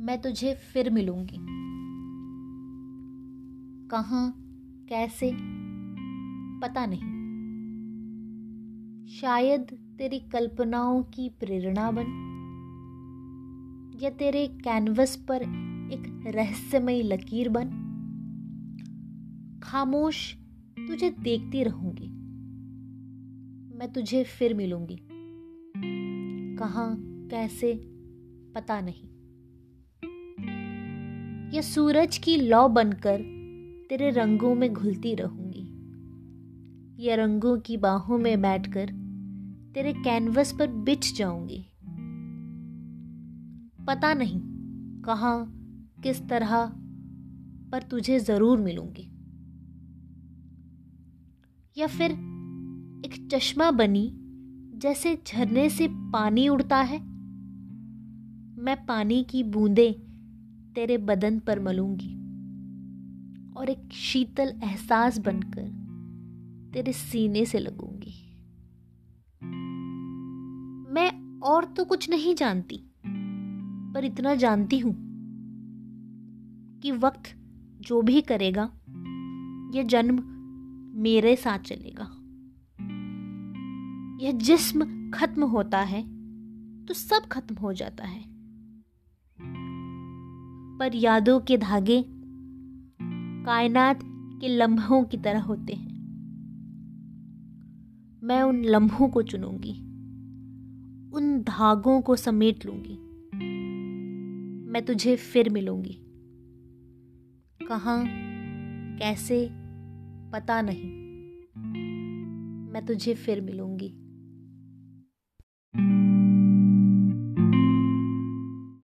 मैं तुझे फिर मिलूँगी। कहा, कैसे, पता नहीं। शायद तेरी कल्पनाओं की प्रेरणा बन, या तेरे कैनवस पर एक रहस्यमयी लकीर बन। खामोश तुझे देखती रहूँगी। मैं तुझे फिर मिलूँगी। कहा, कैसे, पता नहीं। यह सूरज की लौ बनकर तेरे रंगों में घुलती रहूँगी, या रंगों की बाहों में बैठकर तेरे कैनवस पर बिछ जाऊँगी। पता नहीं कहाँ, किस तरह, पर तुझे ज़रूर मिलूँगी। या फिर एक चश्मा बनी जैसे झरने से पानी उड़ता है, मैं पानी की बूंदें तेरे बदन पर मलूँगी। और एक शीतल एहसास बनकर तेरे सीने से लगूँगी। मैं और तो कुछ नहीं जानती, पर इतना जानती हूँ कि वक्त जो भी करेगा, यह जन्म मेरे साथ चलेगा। यह जिस्म खत्म होता है तो सब खत्म हो जाता है। पर यादों के धागे कायनात के लम्हों की तरह होते हैं। मैं उन लम्हों को चुनूँगी। उन धागों को समेट लूँगी। मैं तुझे फिर मिलूँगी। कहाँ, कैसे, पता नहीं। मैं तुझे फिर मिलूँगी।